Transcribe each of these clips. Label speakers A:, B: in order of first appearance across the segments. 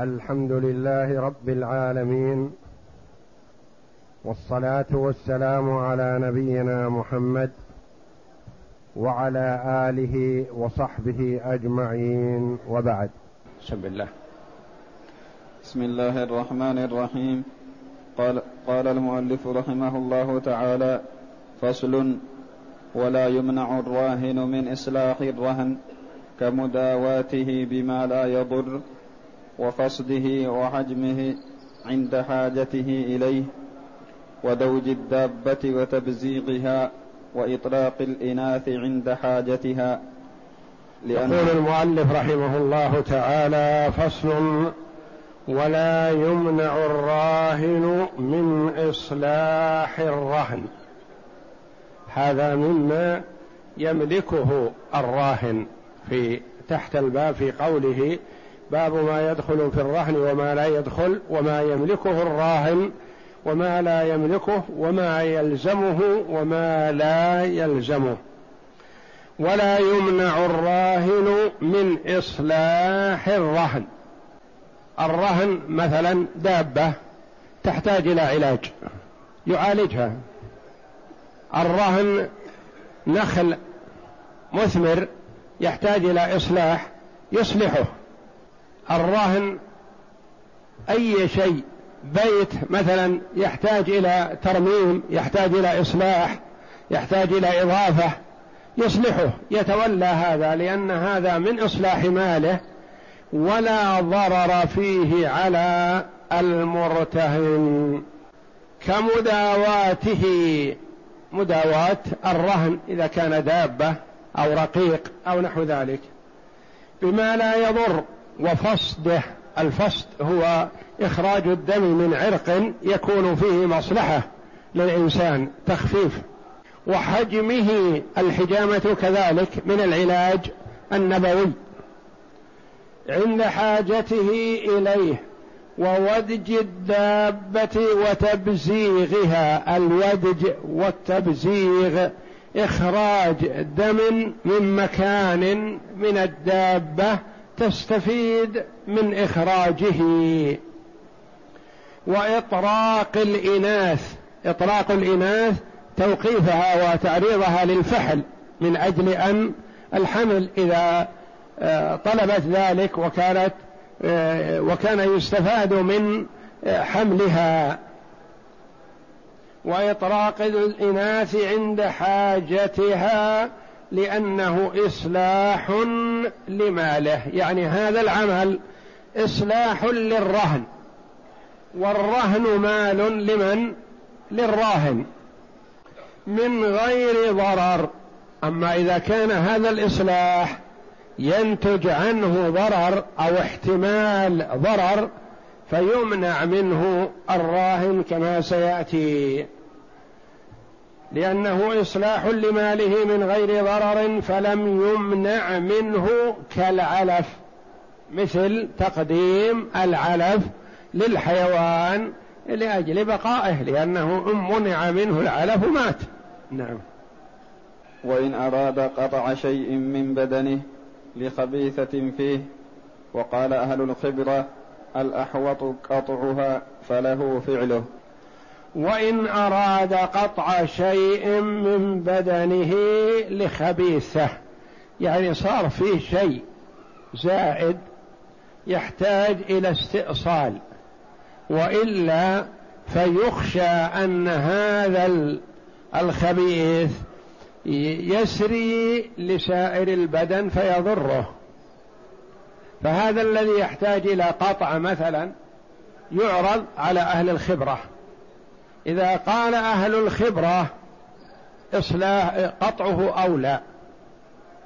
A: الحمد لله رب العالمين والصلاة والسلام على نبينا محمد وعلى آله وصحبه أجمعين وبعد.
B: بسم الله.
C: بسم الله الرحمن الرحيم. قال قال المؤلف رحمه الله تعالى فصل ولا يمنع الراهن من إصلاح الرهن كمداواته بما لا يضر. وقصده وحجمه عند حاجته إليه ودوج الدابة وتبزيغها وإطلاق الإناث عند حاجتها.
A: لأن يقول المؤلف رحمه الله تعالى فصل ولا يمنع الراهن من إصلاح الرهن. هذا مما يملكه الراهن في تحت الباب في قوله باب ما يدخل في الرهن وما لا يدخل وما يملكه الراهن وما لا يملكه وما يلزمه وما لا يلزمه. ولا يمنع الراهن من إصلاح الرهن. الرهن مثلا دابة تحتاج إلى علاج يعالجها. الرهن نخل مثمر يحتاج إلى إصلاح يصلحه. الرهن أي شيء بيت مثلا يحتاج إلى ترميم يحتاج إلى إصلاح يحتاج إلى إضافة يصلحه يتولى هذا لأن هذا من إصلاح ماله ولا ضرر فيه على المرتهن. كمداواته مداواة الرهن إذا كان دابة أو رقيق أو نحو ذلك بما لا يضر وفصده الفصد هو إخراج الدم من عرق يكون فيه مصلحة للإنسان تخفيف. وحجمه الحجامة كذلك من العلاج النبوي. عند حاجته إليه وودج الدابة وتبزيغها الودج والتبزيغ إخراج دم من مكان من الدابة تستفيد من إخراجه. وإطراق الإناث إطراق الإناث توقيفها وتعريضها للفحل من أجل أن الحمل إذا آه، طلبت ذلك وكانت آه، وكان يستفاد من آه، حملها. وإطراق الإناث عند حاجتها لأنه إصلاح لماله. يعني هذا العمل إصلاح للرهن. والرهن مال لمن؟ للراهن. من غير ضرر. أما إذا كان هذا الإصلاح ينتج عنه ضرر أو احتمال ضرر فيمنع منه الراهن كما سيأتي. لأنه إصلاح لماله من غير ضرر فلم يمنع منه كالعلف مثل تقديم العلف للحيوان لأجل بقائه لأنه إن منع منه العلف مات. نعم.
C: وإن أراد قطع شيء من بدنه لخبيثة فيه وقال أهل الخبرة الأحوط قطعها فله فعله.
A: وإن أراد قطع شيء من بدنه لخبيثه يعني صار فيه شيء زائد يحتاج إلى استئصال وإلا فيخشى أن هذا الخبيث يسري لسائر البدن فيضره. فهذا الذي يحتاج إلى قطع مثلا يعرض على أهل الخبرة. إذا قال أهل الخبرة إصلاح قطعه أو لا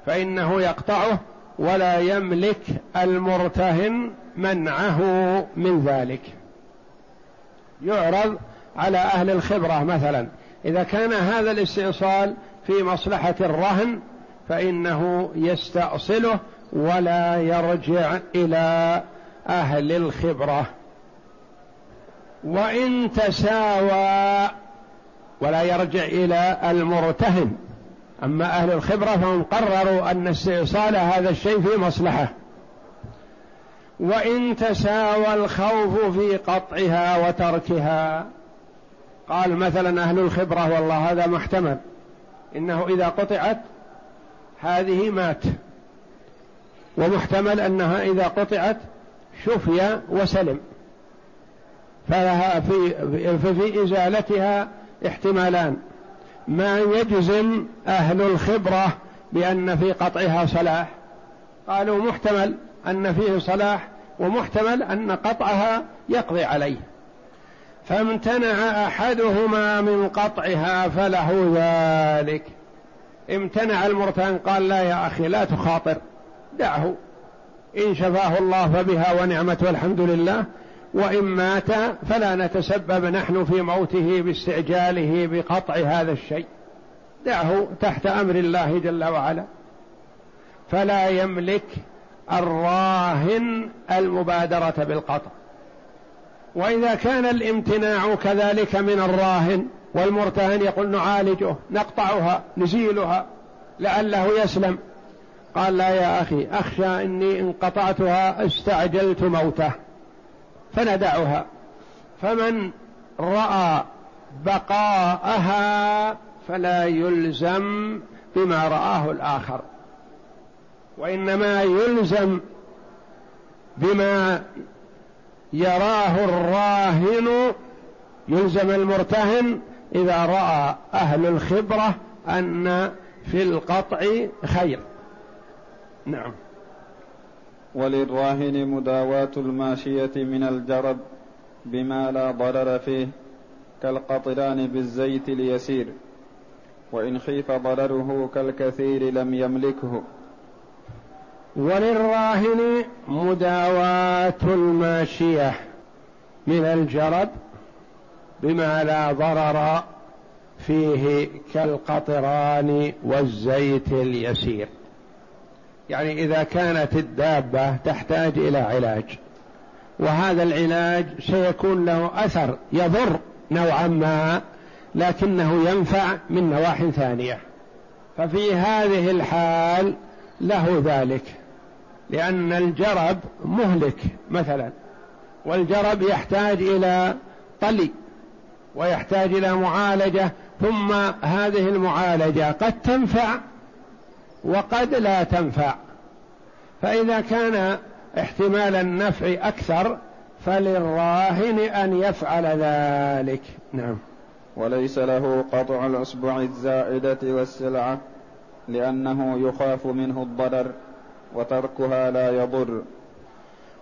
A: فإنه يقطعه ولا يملك المرتهن منعه من ذلك. يعرض على أهل الخبرة مثلا إذا كان هذا الاستئصال في مصلحة الرهن فإنه يستأصله ولا يرجع إلى أهل الخبرة. وإن تساوى ولا يرجع إلى المرتهن. أما أهل الخبرة فهم قرروا أن استئصال هذا الشيء في مصلحة. وإن تساوى الخوف في قطعها وتركها. قال مثلا أهل الخبرة والله هذا محتمل. إنه إذا قطعت هذه مات. ومحتمل أنها إذا قطعت شفي وسلم. فلها في, ففي إزالتها احتمالان. ما يجزم أهل الخبرة بأن في قطعها صلاح؟ قالوا محتمل أن فيه صلاح ومحتمل أن قطعها يقضي عليه. فامتنع أحدهما من قطعها فله ذلك. امتنع المرتهن قال لا يا أخي لا تخاطر دعه. إن شفاه الله فبها ونعمة والحمد لله وإن مات فلا نتسبب نحن في موته باستعجاله بقطع هذا الشيء. دعه تحت أمر الله جل وعلا. فلا يملك الراهن المبادرة بالقطع. وإذا كان الامتناع كذلك من الراهن والمرتهن يقول نعالجه نقطعها نزيلها لعله يسلم. قال لا يا أخي أخشى إني إن قطعتها استعجلت موته. فندعها. فمن رأى بقاءها فلا يلزم بما رآه الآخر وإنما يلزم بما يراه الراهن يلزم المرتهن إذا رأى أهل الخبرة أن في القطع خير. نعم.
C: وللراهن مداواة الماشية من الجرب بما لا ضرر فيه كالقطران بالزيت اليسير وإن خيف ضرره كالكثير لم يملكه.
A: وللراهن مداواة الماشية من الجرب بما لا ضرر فيه كالقطران والزيت اليسير. يعني إذا كانت الدابة تحتاج إلى علاج. وهذا العلاج سيكون له أثر يضر نوعا ما لكنه ينفع من نواح ثانية. ففي هذه الحال له ذلك لأن الجرب مهلك مثلا والجرب يحتاج إلى طلي ويحتاج إلى معالجة ثم هذه المعالجة قد تنفع وقد لا تنفع. فإذا كان احتمال النفع أكثر فللراهن أن يفعل ذلك. نعم.
C: وليس له قطع الأصبع الزائدة والسلعة لأنه يخاف منه الضرر وتركها لا يضر.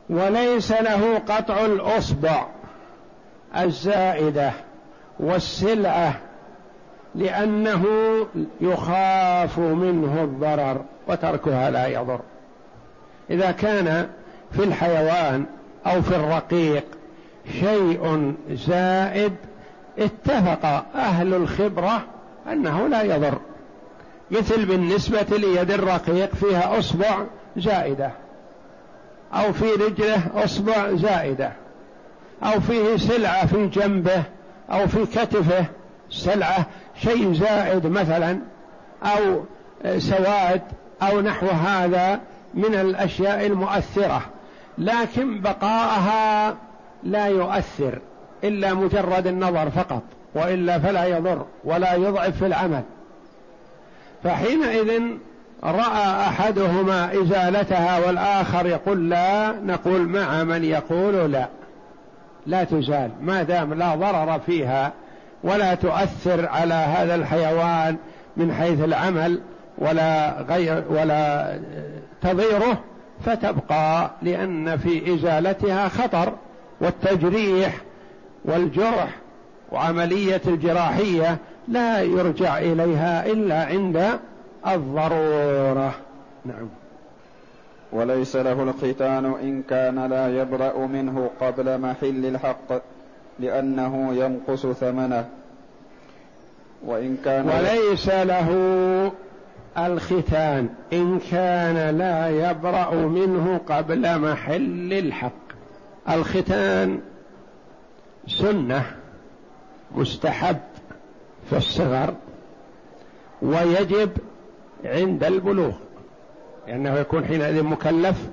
A: وليس له قطع الأصبع الزائدة والسلعة لأنه يخاف منه الضرر وتركها لا يضر. إذا كان في الحيوان أو في الرقيق شيء زائد اتفق أهل الخبرة أنه لا يضر. مثل بالنسبة ليد الرقيق فيها أصبع زائدة أو في رجله أصبع زائدة أو فيه سلعة في جنبه أو في كتفه سلعة شيء زائد مثلا أو سواد أو نحو هذا من الأشياء المؤثرة. لكن بقاءها لا يؤثر إلا مجرد النظر فقط وإلا فلا يضر ولا يضعف في العمل. فحينئذ رأى أحدهما إزالتها والآخر يقول لا نقول مع من يقول لا. لا تزال ما دام لا ضرر فيها ولا تؤثر على هذا الحيوان من حيث العمل ولا غير ولا تضيره فتبقى لأن في إزالتها خطر والتجريح والجرح وعملية الجراحية لا يرجع إليها إلا عند الضرورة. نعم.
C: وليس له الختان إن كان لا يبرأ منه قبل محل الحق. لأنه ينقص ثمنه.
A: وإن كان وليس له الختان. إن كان لا يبرأ منه قبل محل الحق. الختان سنة مستحب في الصغر ويجب عند البلوغ. لأنه يكون حينئذ مكلف.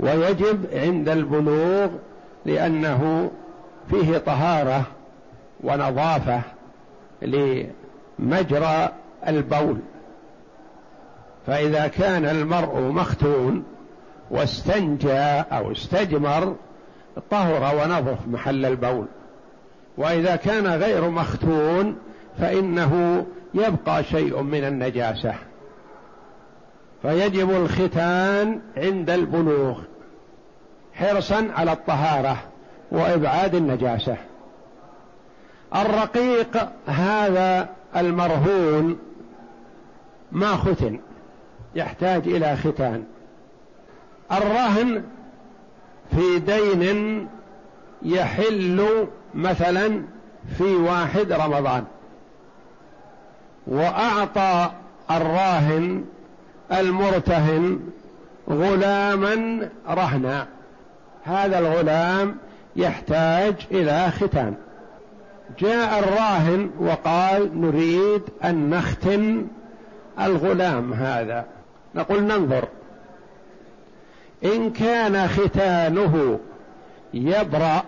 A: ويجب عند البلوغ لأنه فيه طهارة ونظافة لمجرى البول. فإذا كان المرء مختون واستنجى أو استجمر طهر ونظف محل البول. وإذا كان غير مختون فإنه يبقى شيء من النجاسة. فيجب الختان عند البلوغ حرصا على الطهارة. وإبعاد النجاسة. الرقيق هذا المرهون ما ختن يحتاج إلى ختان. الرهن في دين يحل مثلا في واحد رمضان. وأعطى الراهن المرتهن غلاما رهنا. هذا الغلام يحتاج إلى ختان جاء الراهن وقال نريد أن نختن الغلام هذا. نقول ننظر. إن كان ختانه يبرأ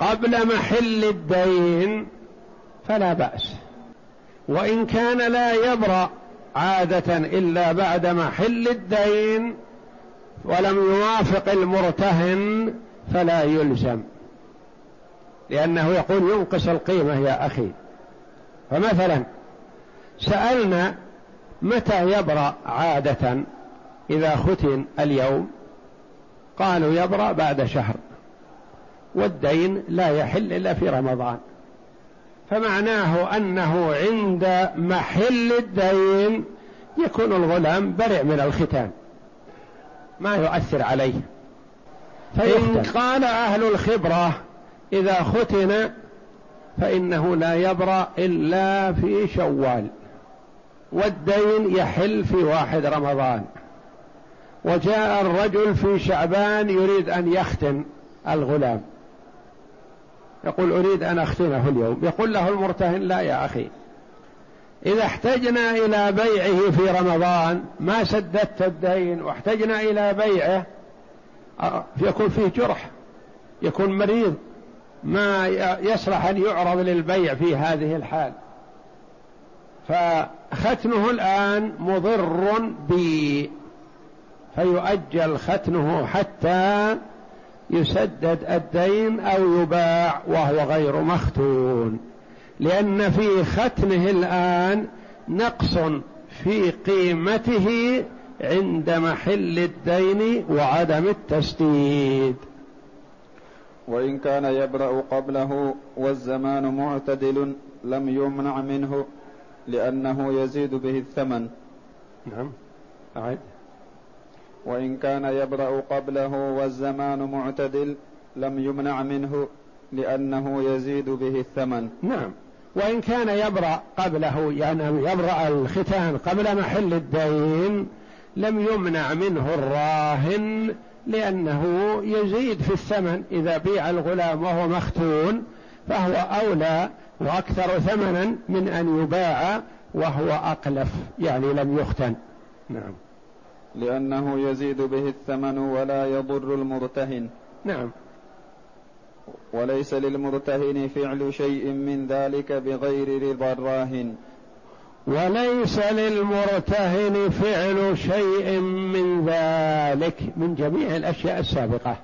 A: قبل محل الدين فلا بأس. وإن كان لا يبرأ عادة إلا بعد محل الدين ولم يوافق المرتهن فلا يلزم. لأنه يقول ينقص القيمة يا أخي. فمثلا سألنا متى يبرأ عادة إذا ختن اليوم؟ قالوا يبرأ بعد شهر. والدين لا يحل إلا في رمضان. فمعناه أنه عند محل الدين يكون الغلام برئ من الختان. ما يؤثر عليه. فإن قال أهل الخبرة إذا ختن فإنه لا يبرأ إلا في شوال والدين يحل في واحد رمضان. وجاء الرجل في شعبان يريد أن يختن الغلام. يقول أريد أن أختنه اليوم. يقول له المرتهن لا يا أخي إذا احتجنا إلى بيعه في رمضان ما سددت الدين واحتجنا إلى بيعه يكون فيه جرح يكون مريض ما يصلح أن يعرض للبيع في هذه الحال. فختنه الآن مضر بي فيؤجل ختنه حتى يسدد الدين أو يباع وهو غير مختون. لأن في ختنه الآن نقص في قيمته عند محل الدين وعدم التسديد
C: وإن كان يبرأ قبله والزمان معتدل لم يمنع منه لأنه يزيد به الثمن.
A: نعم. أعد.
C: وإن كان يبرأ قبله والزمان معتدل لم يمنع منه لأنه يزيد به الثمن.
A: نعم. وإن كان يبرأ قبله يعني يبرأ الختان قبل محل الدين لم يمنع منه الراهن لأنه يزيد في الثمن. إذا بيع الغلام وهو مختون فهو أولى وأكثر ثمنا من أن يباع وهو أقلف يعني لم يختن. نعم.
C: لأنه يزيد به الثمن ولا يضر المرتهن.
A: نعم.
C: وليس للمرتهن فعل شيء من ذلك بغير رضا الراهن.
A: وليس للمرتهن فعل شيء من ذلك من جميع الأشياء السابقة.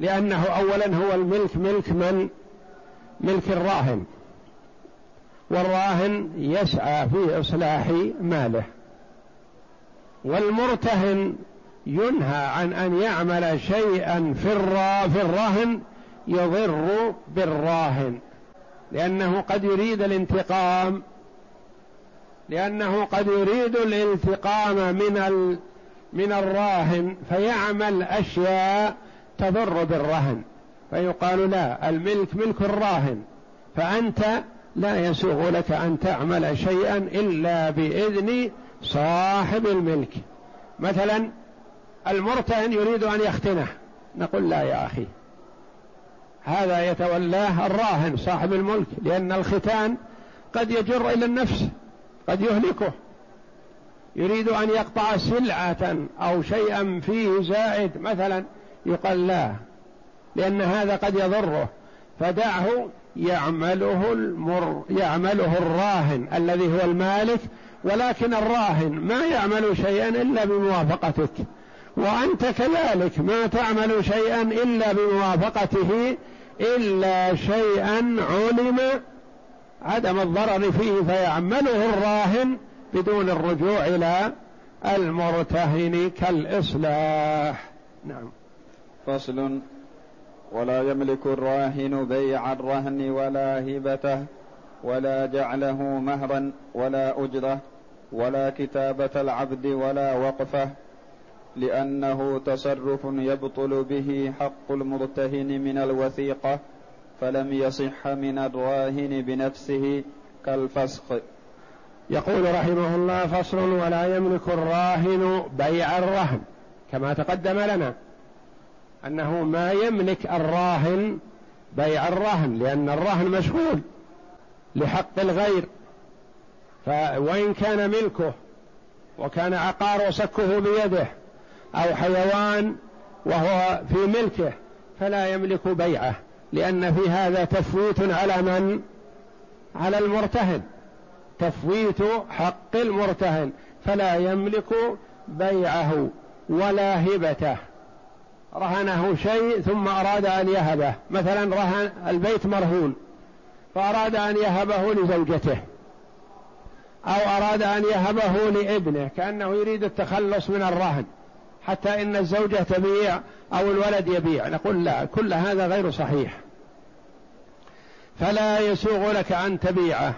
A: لأنه اولا هو الملك ملك من؟ ملك الراهن. والراهن يسعى في إصلاح ماله. والمرتهن ينهى عن أن يعمل شيئا في الرهن يضر بالراهن لأنه قد يريد الانتقام لأنه قد يريد الانتقام من ال من الراهن فيعمل أشياء تضر بالرهن. فيقال لا الملك ملك الراهن. فأنت لا يسوغ لك أن تعمل شيئا إلا بإذن صاحب الملك. مثلا المرتهن يريد أن يختنه. نقول لا يا أخي. هذا يتولاه الراهن صاحب الملك لأن الختان قد يجر إلى النفس. قد يهلكه. يريد أن يقطع سلعة أو شيئا فيه زائد مثلا يقال لا لأن هذا قد يضره. فدعه يعمله المر يعمله الراهن الذي هو المالك ولكن الراهن ما يعمل شيئا إلا بموافقتك. وأنت كذلك ما تعمل شيئا إلا بموافقته إلا شيئا علم عدم الضرر فيه فيعمله الراهن بدون الرجوع إلى المرتهن كالإصلاح. نعم.
C: فصل. ولا يملك الراهن بيع الرهن ولا هبته ولا جعله مهرا ولا أجرة ولا كتابة العبد ولا وقفة لأنه تصرف يبطل به حق المرتهن من الوثيقة فلم يصح من الراهن بنفسه كالفسخ
A: يقول رحمه الله فصل ولا يملك الراهن بيع الرهن كما تقدم لنا أنه ما يملك الراهن بيع الرهن لأن الرهن مشغول لحق الغير فوإن كان ملكه وكان عقار وسكه بيده أو حيوان وهو في ملكه فلا يملك بيعه. لأن في هذا تفويت على من؟ على المرتهن. تفويت حق المرتهن. فلا يملك بيعه ولا هبته. رهنه شيء ثم أراد أن يهبه. مثلا رهن البيت مرهون. فأراد أن يهبه لزوجته. أو أراد أن يهبه لابنه. كأنه يريد التخلص من الرهن. حتى إن الزوجة تبيع أو الولد يبيع. نقول لا. كل هذا غير صحيح. فلا يسوغ لك أن تبيعه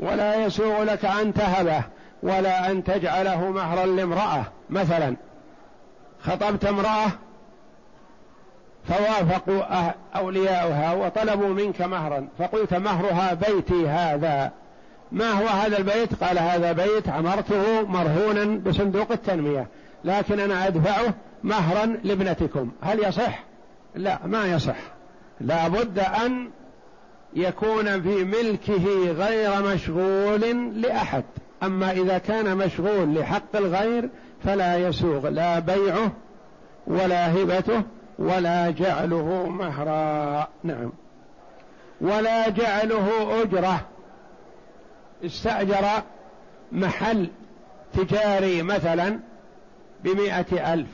A: ولا يسوغ لك أن تهبه ولا أن تجعله مهرا لامرأة مثلا. خطبت امرأة فوافقوا أولياؤها وطلبوا منك مهرا فقلت مهرها بيتي هذا. ما هو هذا البيت؟ قال هذا بيت عمرته مرهونا بصندوق التنمية لكن أنا أدفعه مهرا لابنتكم. هل يصح؟ لا ما يصح. لا بد أن يكون في ملكه غير مشغول لأحد. أما إذا كان مشغول لحق الغير فلا يسوغ لا بيعه ولا هبته ولا جعله مهرا. نعم. ولا جعله أجرة. استأجر محل تجاري مثلا بمائة ألف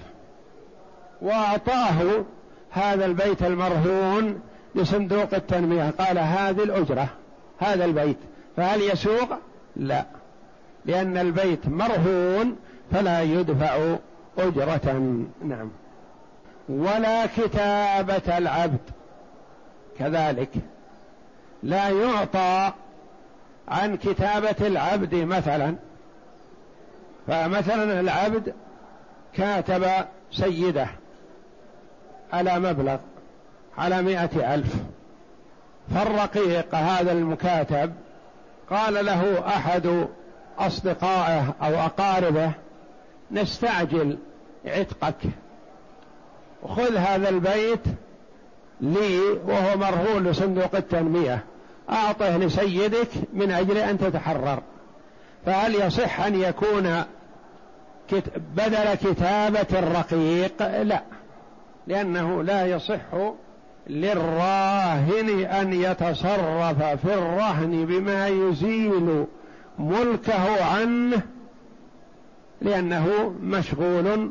A: وأعطاه هذا البيت المرهون لصندوق التنمية. قال هذه الأجرة هذا البيت. فهل يسوق؟ لا. لأن البيت مرهون فلا يدفع أجرة. نعم. ولا كتابة العبد. كذلك. لا يعطى عن كتابة العبد مثلا. فمثلا العبد كاتب سيده على مبلغ. على مائة ألف. فالرقيق هذا المكاتب قال له أحد أصدقائه أو أقاربه نستعجل عتقك. خذ هذا البيت لي وهو مرهون لصندوق التنمية. أعطه لسيدك من أجل أن تتحرر. فهل يصح أن يكون بدل كتابة الرقيق؟ لا. لأنه لا يصح للراهن أن يتصرف في الرهن بما يزيل ملكه عنه لأنه مشغول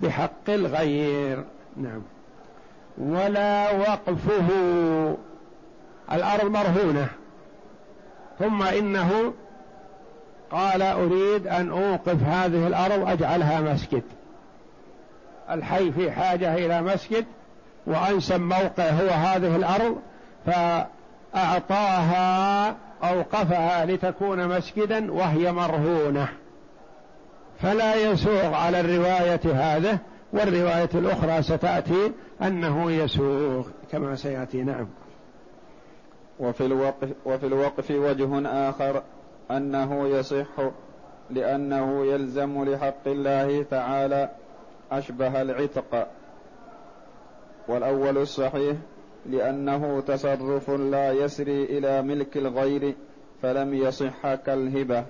A: بحق الغير. نعم. ولا وقفه. الأرض مرهونة. ثم إنه قال أريد أن أوقف هذه الأرض أجعلها مسجد. الحي في حاجة إلى مسجد وأنسب موقع هو هذه الأرض فأعطاها أوقفها لتكون مسجدا وهي مرهونة. فلا يسوغ على الرواية هذه والرواية الأخرى ستأتي أنه يسوغ كما سيأتي نعم.
C: وفي الوقف, وفي الوقف وجه آخر أنه يصح لأنه يلزم لحق الله تعالى أشبه العتق. والأول الصحيح لأنه تصرف لا يسري إلى ملك الغير فلم يصح كالهبة.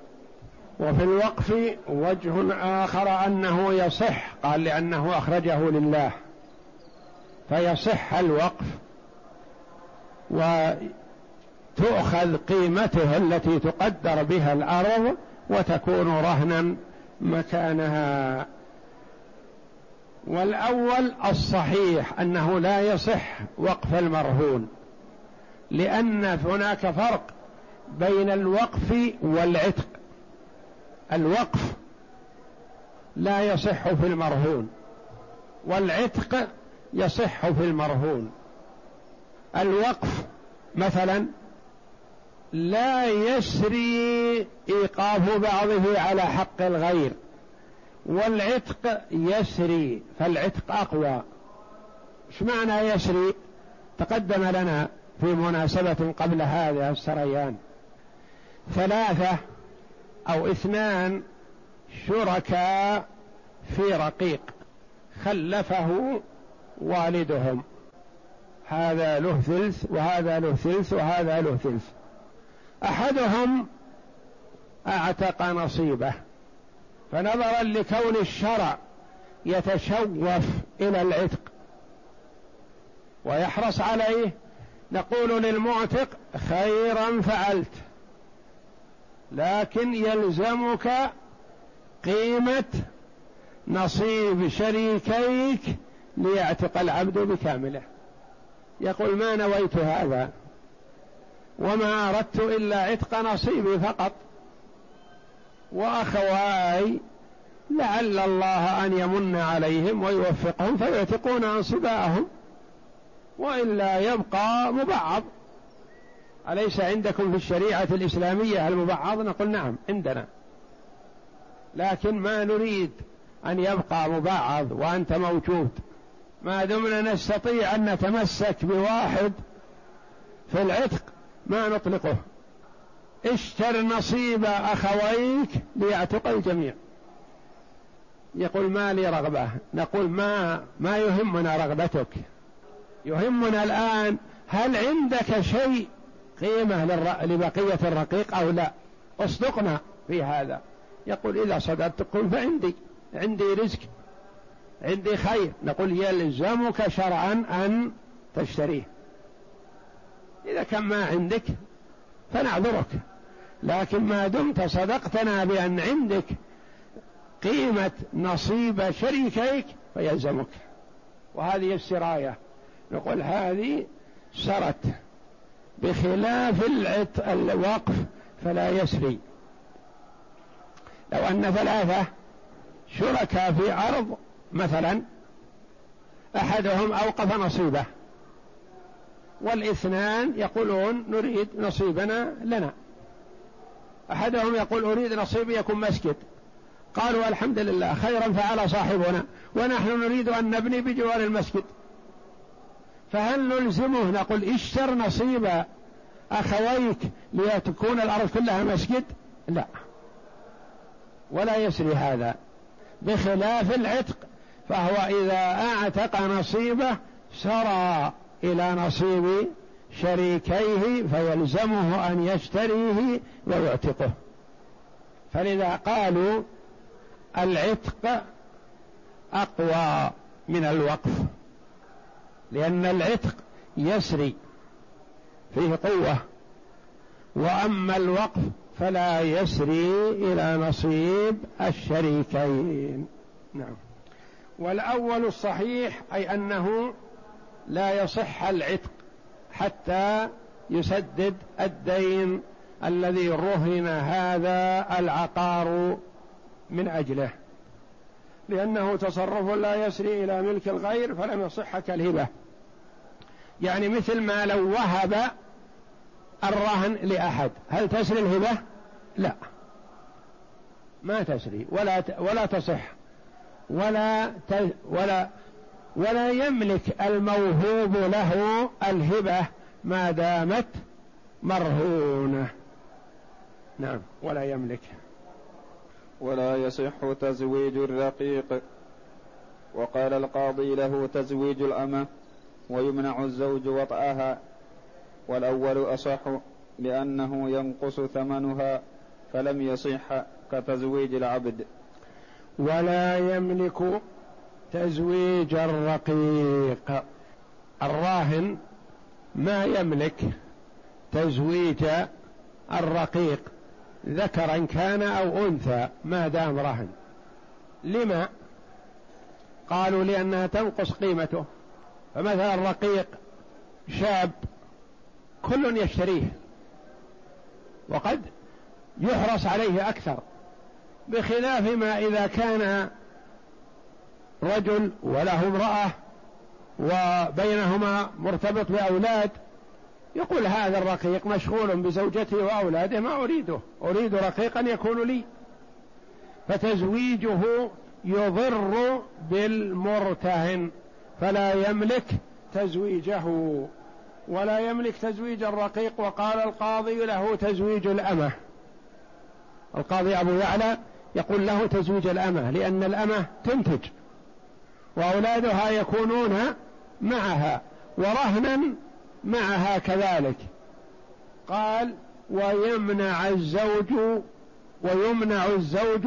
A: وفي الوقف وجه آخر أنه يصح قال لأنه أخرجه لله. فيصح الوقف وتؤخذ قيمته التي تقدر بها الأرض وتكون رهنا مكانها والأول الصحيح أنه لا يصح وقف المرهون لأن هناك فرق بين الوقف والعتق. الوقف لا يصح في المرهون والعتق يصح في المرهون. الوقف مثلا لا يسري إيقاف بعضه على حق الغير. والعتق يسري فالعتق أقوى. إيش معنى يسري؟ تقدم لنا في مناسبة قبل هذا السريان. ثلاثة أو اثنان شركاء في رقيق. خلفه والدهم. هذا له ثلث وهذا له ثلث وهذا له ثلث. أحدهم أعتق نصيبه. فنظرا لكون الشرع يتشوف إلى العتق. ويحرص عليه نقول للمعتق خيرا فعلت. لكن يلزمك قيمة نصيب شريكيك ليعتق العبد بكامله. يقول ما نويت هذا؟ وما أردت إلا عتق نصيبي فقط. وأخواي لعل الله أن يمن عليهم ويوفقهم فيعتقون انصباءهم والا يبقى مبعض. أليس عندكم في الشريعة الإسلامية المبعض؟ نقول نعم عندنا. لكن ما نريد أن يبقى مبعض وأنت موجود. ما دمنا نستطيع أن نتمسك بواحد في العتق ما نطلقه. اشتر نصيب أخويك ليعتق الجميع. يقول ما لي رغبة؟ نقول ما ما يهمنا رغبتك. يهمنا الآن هل عندك شيء قيمة لبقية الرقيق أو لا؟ اصدقنا في هذا. يقول إذا صدقت قل فعندي عندي رزق عندي خير. نقول يلزمك شرعا أن تشتريه. إذا كان ما عندك فنعذرك. لكن ما دمت صدقتنا بأن عندك قيمة نصيب شريكيك فيلزمك. وهذه السراية. نقول هذه سرت بخلاف الوقف فلا يسري. لو أن ثلاثة شركاء في أرض مثلا أحدهم أوقف نصيبه والإثنان يقولون نريد نصيبنا لنا. أحدهم يقول أريد نصيبي يكون مسجد. قالوا الحمد لله خيرا فعل صاحبنا ونحن نريد أن نبني بجوار المسجد. فهل نلزمه؟ نقول اشتر نصيب أخويك لتكون الأرض كلها مسجد؟ لا. ولا يسري هذا. بخلاف العتق فهو إذا أعتق نصيبه سرى إلى نصيب شريكيه فيلزمه أن يشتريه ويعتقه. فلذا قالوا العتق أقوى من الوقف لأن العتق يسري فيه قوة وأما الوقف فلا يسري إلى نصيب الشريكين. نعم. والأول الصحيح أي أنه لا يصح العتق. حتى يسدد الدين الذي رهن هذا العقار من أجله. لأنه تصرف لا يسري إلى ملك الغير فلم يصح كالهبه يعني مثل ما لو وهب الرهن لأحد هل تسري الهبة؟ لا. ما تسري ولا ولا تصح ولا ولا ولا يملك الموهوب له الهبة ما دامت مرهونة. نعم. ولا يملك.
C: ولا يصح تزويج الرقيق. وقال القاضي له تزويج الأمة ويمنع الزوج وطأها والأول أصح لأنه ينقص ثمنها فلم يصح كتزويج العبد.
A: ولا يملك تزويج الرقيق. الراهن ما يملك تزويج الرقيق ذكرا كان أو أنثى ما دام رهن لما؟ قالوا لأنها تنقص قيمته. فمثلا الرقيق شاب كل يشتريه وقد يحرص عليه أكثر بخلاف ما إذا كان رجل وله امرأة وبينهما مرتبط بأولاد يقول هذا الرقيق مشغول بزوجته وأولاده ما أريده أريد رقيقا يكون لي. فتزويجه يضر بالمرتهن فلا يملك تزويجه ولا يملك تزويج الرقيق وقال القاضي له تزويج الأمة. القاضي أبو يعلى يقول له تزويج الأمة لأن الأمة تنتج. وأولادها يكونون معها ورهنا معها كذلك. قال ويمنع الزوج ويمنع الزوج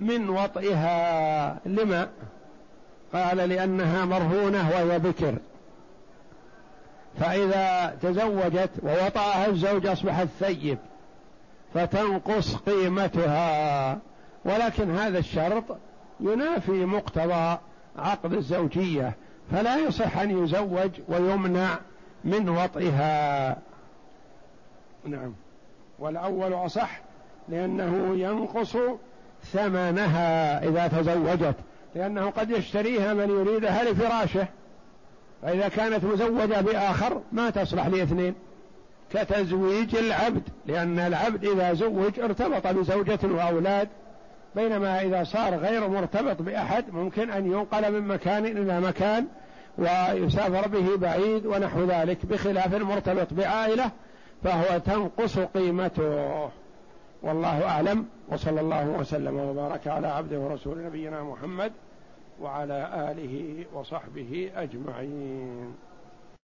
A: من وطئها. لما؟ قال لأنها مرهونة وهي بكر. فإذا تزوجت ووطأها الزوج أصبحت ثيب فتنقص قيمتها. ولكن هذا الشرط ينافي مقتضى عقد الزوجية فلا يصح أن يزوج ويمنع من وطئها. نعم. والأول أصح لأنه ينقص ثمنها إذا تزوجت لأنه قد يشتريها من يريدها لفراشه. فإذا كانت مزوجة بآخر ما تصلح لاثنين. كتزويج العبد لأن العبد إذا زوج ارتبط بزوجة وأولاد. بينما إذا صار غير مرتبط بأحد ممكن أن ينقل من مكان إلى مكان ويسافر به بعيد ونحو ذلك بخلاف المرتبط بعائلة فهو تنقص قيمته. والله أعلم. وصلى الله وسلم وبارك على عبده ورسول نبينا محمد وعلى آله وصحبه أجمعين.